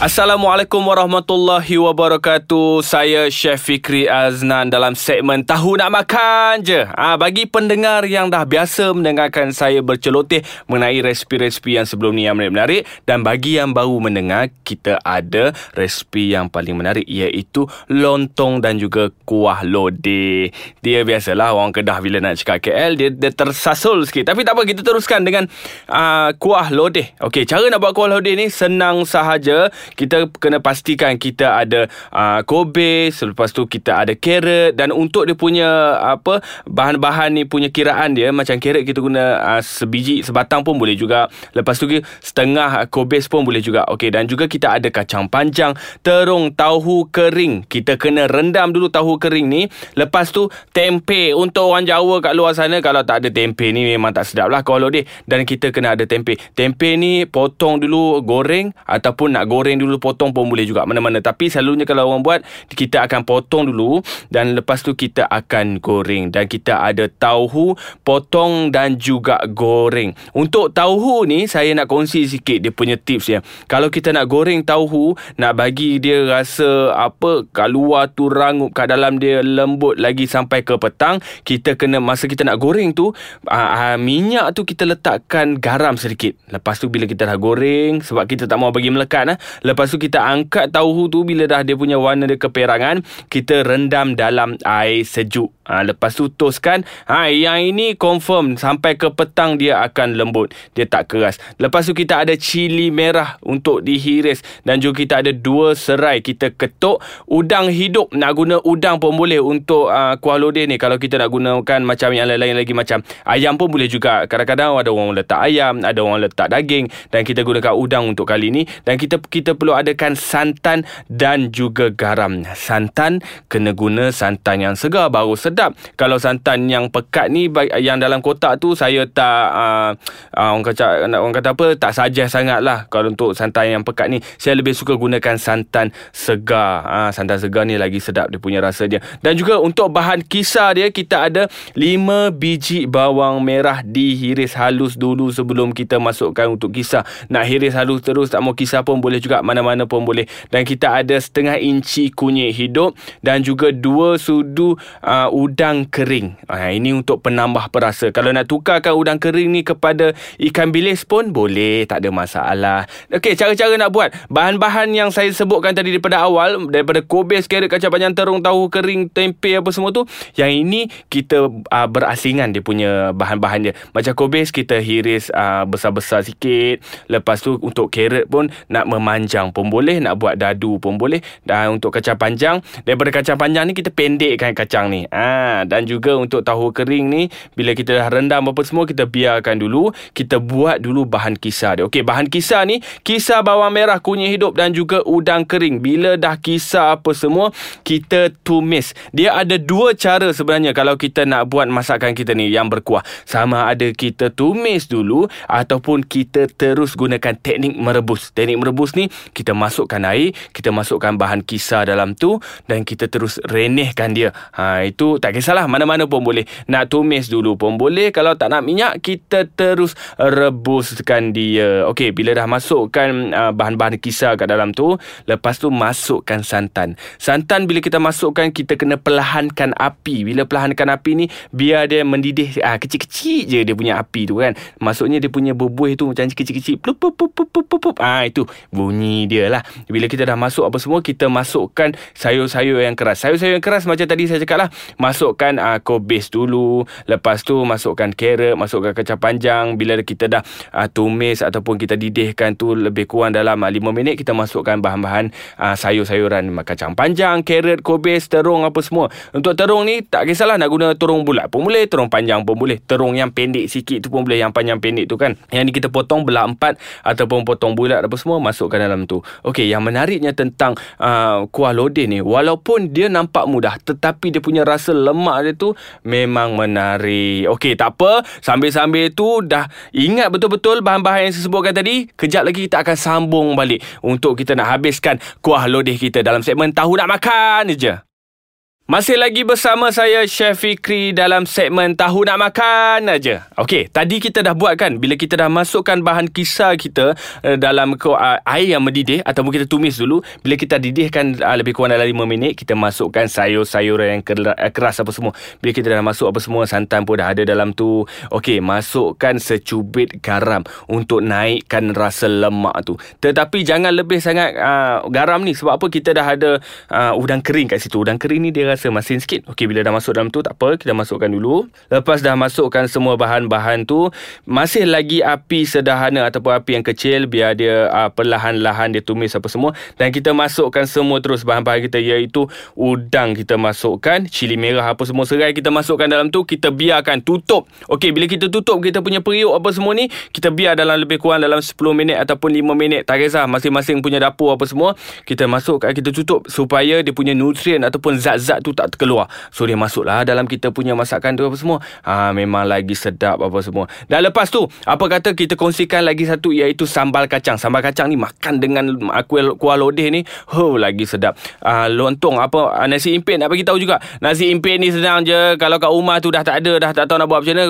Assalamualaikum warahmatullahi wabarakatuh. Saya Chef Fikri Aznan dalam segmen Tahu Nak Makan Je. Ah ha, bagi pendengar yang dah biasa mendengarkan saya berceloteh mengenai resipi-resipi yang sebelum ni yang menarik-menarik dan bagi yang baru mendengar, kita ada resipi yang paling menarik iaitu lontong dan juga kuah lodeh. Dia biasalah orang Kedah bila nak cakap KL dia, dia tersasul sikit. Tapi tak apa kita teruskan dengan uh, kuah lodeh. Okey, cara nak buat kuah lodeh ni senang sahaja kita kena pastikan kita ada uh, kobe selepas tu kita ada carrot dan untuk dia punya apa bahan-bahan ni punya kiraan dia macam carrot kita guna uh, sebiji sebatang pun boleh juga. Lepas tu setengah kobe pun boleh juga. Okey dan juga kita ada kacang panjang terung tahu kering. Kita kena rendam dulu tahu kering ni. Lepas tu tempe. Untuk orang Jawa kat luar sana kalau tak ada tempe ni memang tak sedap lah kalau dia. Dan kita kena ada tempe. Tempe ni potong dulu goreng ataupun nak goreng dulu potong pun boleh juga mana-mana. Tapi selalunya kalau orang buat kita akan potong dulu dan lepas tu kita akan goreng. Dan kita ada tauhu potong dan juga goreng. Untuk tauhu ni saya nak kongsi sikit dia punya tips ya kalau kita nak goreng tauhu nak bagi dia rasa apa kat luar tu rangup kat dalam dia lembut lagi sampai ke petang kita kena masa kita nak goreng tu aa, minyak tu kita letakkan garam sedikit. Lepas tu bila kita dah goreng sebab kita tak mau bagi melekat nah Lepas tu kita angkat tauhu tu bila dah dia punya warna dia keperangan, kita rendam dalam air sejuk. Ha, lepas tu toskan. Ha, yang ini confirm sampai ke petang dia akan lembut. Dia tak keras. Lepas tu kita ada cili merah untuk dihiris. Dan juga kita ada dua serai. Kita ketuk. Udang hidup. Nak guna udang pun boleh untuk uh, kuah lodeh ni. Kalau kita nak gunakan macam yang lain-lain lagi macam ayam pun boleh juga. Kadang-kadang ada orang letak ayam. Ada orang letak daging. Dan kita gunakan udang untuk kali ni. Dan kita kita perlu adakan santan dan juga garam. Santan kena guna santan yang segar baru sedap. Kalau santan yang pekat ni yang dalam kotak tu saya tak uh, uh, orang kata orang kata apa tak saja sangatlah kalau untuk santan yang pekat ni saya lebih suka gunakan santan segar. Uh, santan segar ni lagi sedap dia punya rasa dia. Dan juga untuk bahan kisar dia kita ada 5 biji bawang merah dihiris halus dulu sebelum kita masukkan untuk kisar. Nak hiris halus terus tak mau kisar pun boleh juga mana-mana pun boleh. Dan kita ada setengah inci kunyit hidup dan juga dua sudu uh, udang kering. Ha, ini untuk penambah perasa. Kalau nak tukarkan udang kering ni kepada ikan bilis pun boleh. Tak ada masalah. Okey, cara-cara nak buat. Bahan-bahan yang saya sebutkan tadi daripada awal. Daripada kobes, carrot, kacang panjang, terung, tahu kering, tempe apa semua tu. Yang ini kita uh, berasingan dia punya bahan-bahan dia. Macam kobes kita hiris uh, besar-besar sikit. Lepas tu untuk carrot pun nak memanjang pun boleh. Nak buat dadu pun boleh. Dan untuk kacang panjang. Daripada kacang panjang ni kita pendekkan kacang ni. Ah dan juga untuk tahu kering ni bila kita dah rendam apa semua kita biarkan dulu kita buat dulu bahan kisar dia okey bahan kisar ni kisar bawang merah kunyit hidup dan juga udang kering bila dah kisar apa semua kita tumis dia ada dua cara sebenarnya kalau kita nak buat masakan kita ni yang berkuah sama ada kita tumis dulu ataupun kita terus gunakan teknik merebus teknik merebus ni kita masukkan air kita masukkan bahan kisar dalam tu dan kita terus renehkan dia. Ha itu tak kisahlah mana-mana pun boleh. Nak tumis dulu pun boleh kalau tak nak minyak kita terus rebuskan dia. Okey bila dah masukkan uh, bahan-bahan kisar kat dalam tu lepas tu masukkan santan. Santan bila kita masukkan kita kena perlahankan api. Bila perlahankan api ni biar dia mendidih uh, kecil-kecil je dia punya api tu kan. Maksudnya dia punya bubuh tu macam kecil-kecil ah itu bunyi dia lah. Bila kita dah masuk apa semua kita masukkan sayur-sayur yang keras. Sayur-sayur yang keras macam tadi saya cakap lah. Masukkan uh, kobis dulu. Lepas tu masukkan carrot masukkan kacang panjang. Bila kita dah uh, tumis ataupun kita didihkan tu lebih kurang dalam uh, 5 minit kita masukkan bahan-bahan uh, sayur-sayuran. Kacang panjang carrot kobis terung apa semua. Untuk terung ni tak kisahlah nak guna terung bulat pun boleh terung panjang pun boleh. Terung yang pendek sikit tu pun boleh yang panjang pendek tu kan. Yang ni kita potong belah empat ataupun potong bulat apa semua masukkan dalam tu Okey, yang menariknya tentang uh, kuah lodeh ni walaupun dia nampak mudah tetapi dia punya rasa lemak dia tu memang menarik. Okey, tak apa. Sambil-sambil tu dah ingat betul-betul bahan-bahan yang saya sebutkan tadi. Kejap lagi kita akan sambung balik untuk kita nak habiskan kuah lodeh kita dalam segmen Tahu Nak Makan je. Masih lagi bersama saya Chef Fikri dalam segmen Tahu Nak Makan aja. Okey, tadi kita dah buat kan bila kita dah masukkan bahan kisar kita uh, dalam uh, air yang mendidih ataupun kita tumis dulu. Bila kita didihkan uh, lebih kurang dalam 5 minit, kita masukkan sayur-sayuran yang uh, keras apa semua. Bila kita dah masuk apa semua, santan pun dah ada dalam tu. Okey, masukkan secubit garam untuk naikkan rasa lemak tu. Tetapi jangan lebih sangat uh, garam ni sebab apa kita dah ada uh, udang kering kat situ. Udang kering ni dia rasa masin sikit. Okey, bila dah masuk dalam tu tak apa, kita masukkan dulu. Lepas dah masukkan semua bahan-bahan tu, masih lagi api sederhana ataupun api yang kecil biar dia uh, perlahan-lahan dia tumis apa semua dan kita masukkan semua terus bahan-bahan kita iaitu udang kita masukkan, cili merah apa semua serai kita masukkan dalam tu, kita biarkan tutup. Okey, bila kita tutup kita punya periuk apa semua ni, kita biar dalam lebih kurang dalam 10 minit ataupun 5 minit. Tak kisah masing-masing punya dapur apa semua, kita masukkan kita tutup supaya dia punya nutrien ataupun zat-zat tu tu tak terkeluar. So dia masuklah dalam kita punya masakan tu apa semua. Ha, memang lagi sedap apa semua. Dan lepas tu, apa kata kita kongsikan lagi satu iaitu sambal kacang. Sambal kacang ni makan dengan kuih, kuah lodeh ni. Oh, lagi sedap. Ha, lontong apa, ah, nasi impit nak bagi tahu juga. Nasi impit ni senang je. Kalau kat rumah tu dah tak ada, dah tak tahu nak buat macam mana.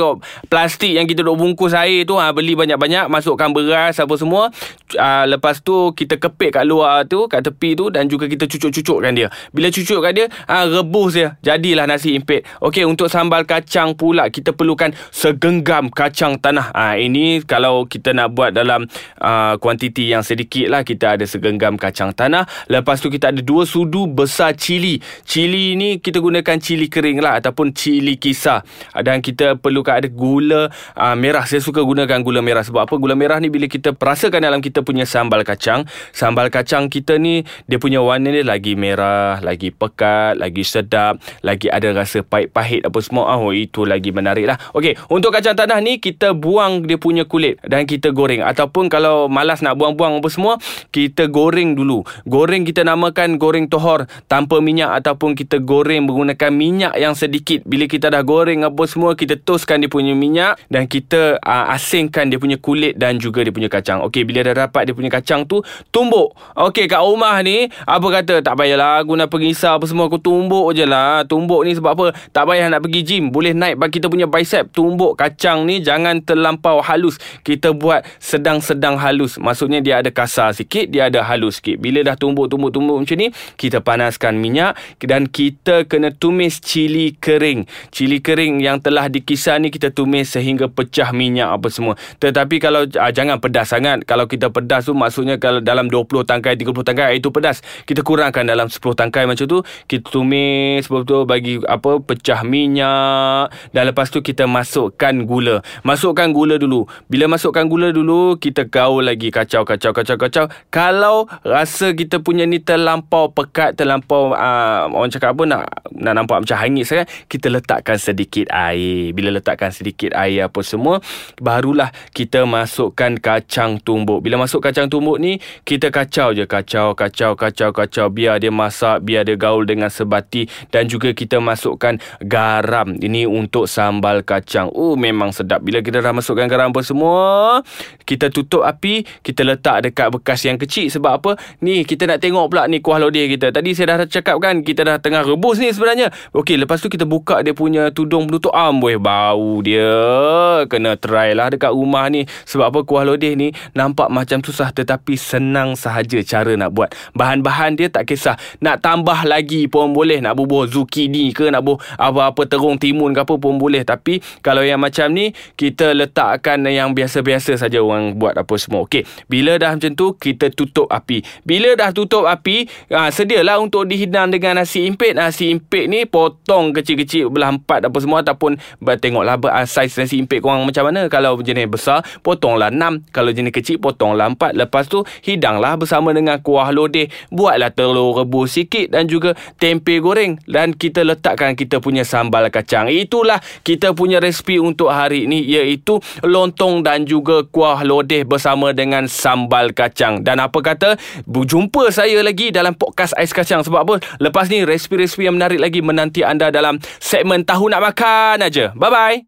Plastik yang kita duk bungkus air tu, ha, beli banyak-banyak. Masukkan beras apa semua. Ha, lepas tu, kita kepit kat luar tu, kat tepi tu. Dan juga kita cucuk-cucukkan dia. Bila cucukkan dia, ha, rebus dia jadilah nasi impit. Okey untuk sambal kacang pula kita perlukan segenggam kacang tanah. Ha, ini kalau kita nak buat dalam uh, kuantiti yang sedikit lah kita ada segenggam kacang tanah. Lepas tu kita ada dua sudu besar cili. Cili ni kita gunakan cili kering lah ataupun cili kisar. Dan kita perlukan ada gula uh, merah. Saya suka gunakan gula merah. Sebab apa? Gula merah ni bila kita perasakan dalam kita punya sambal kacang sambal kacang kita ni dia punya warna ni lagi merah lagi pekat lagi sedap lagi ada rasa pahit-pahit apa semua. Oh itu lagi menarik lah. Okey, untuk kacang tanah ni kita buang dia punya kulit dan kita goreng. Ataupun kalau malas nak buang-buang apa semua kita goreng dulu. Goreng kita namakan goreng tohor tanpa minyak ataupun kita goreng menggunakan minyak yang sedikit. Bila kita dah goreng apa semua kita toskan dia punya minyak dan kita uh, asingkan dia punya kulit dan juga dia punya kacang. Okey, bila dah dapat dia punya kacang tu tumbuk. Okey, kat rumah ni apa kata? Tak payahlah guna pengisar apa semua aku tumbuk je lah tumbuk ni sebab apa? Tak payah nak pergi gym. Boleh naik bagi kita punya bicep. Tumbuk kacang ni jangan terlampau halus. Kita buat sedang-sedang halus. Maksudnya dia ada kasar sikit, dia ada halus sikit. Bila dah tumbuk-tumbuk-tumbuk macam ni, kita panaskan minyak dan kita kena tumis cili kering. Cili kering yang telah dikisar ni kita tumis sehingga pecah minyak apa semua. Tetapi kalau uh, jangan pedas sangat. Kalau kita pedas tu maksudnya kalau dalam 20 tangkai, 30 tangkai itu pedas. Kita kurangkan dalam 10 tangkai macam tu. Kita tumis betul-betul bagi apa pecah minyak dan lepas tu kita masukkan gula. Masukkan gula dulu. Bila masukkan gula dulu, kita gaul lagi kacau kacau kacau kacau. Kalau rasa kita punya ni terlampau pekat, terlampau uh, orang cakap apa nak nak nampak macam hangit sangat, kita letakkan sedikit air. Bila letakkan sedikit air apa semua, barulah kita masukkan kacang tumbuk. Bila masuk kacang tumbuk ni, kita kacau je kacau kacau kacau kacau biar dia masak, biar dia gaul dengan sebati dan juga kita masukkan garam ini untuk sambal kacang. Oh memang sedap bila kita dah masukkan garam apa semua. Kita tutup api, kita letak dekat bekas yang kecil sebab apa? Ni kita nak tengok pula ni kuah lodeh kita. Tadi saya dah cakap kan kita dah tengah rebus ni sebenarnya. Okey, lepas tu kita buka dia punya tudung penutup amboi bau dia. Kena try lah dekat rumah ni sebab apa kuah lodeh ni nampak macam susah tetapi senang sahaja cara nak buat. Bahan-bahan dia tak kisah. Nak tambah lagi pun boleh nak bubuh zucchini ke nak buh apa-apa terung timun ke apa pun boleh. Tapi kalau yang macam ni kita letakkan yang biasa-biasa saja orang buat apa semua. Okey bila dah macam tu kita tutup api. Bila dah tutup api ha, sedialah untuk dihidang dengan nasi impit. Nasi impit ni potong kecil-kecil belah empat apa semua ataupun tengoklah uh, saiz nasi impit korang macam mana. Kalau jenis besar potonglah enam. Kalau jenis kecil potonglah empat lepas tu hidanglah bersama dengan kuah lodeh. Buatlah telur rebus sikit dan juga tempe goreng dan dan kita letakkan kita punya sambal kacang. Itulah kita punya resipi untuk hari ini iaitu lontong dan juga kuah lodeh bersama dengan sambal kacang. Dan apa kata, berjumpa saya lagi dalam podcast Ais Kacang. Sebab apa? Lepas ni resipi-resipi yang menarik lagi menanti anda dalam segmen Tahu Nak Makan aja. Bye-bye.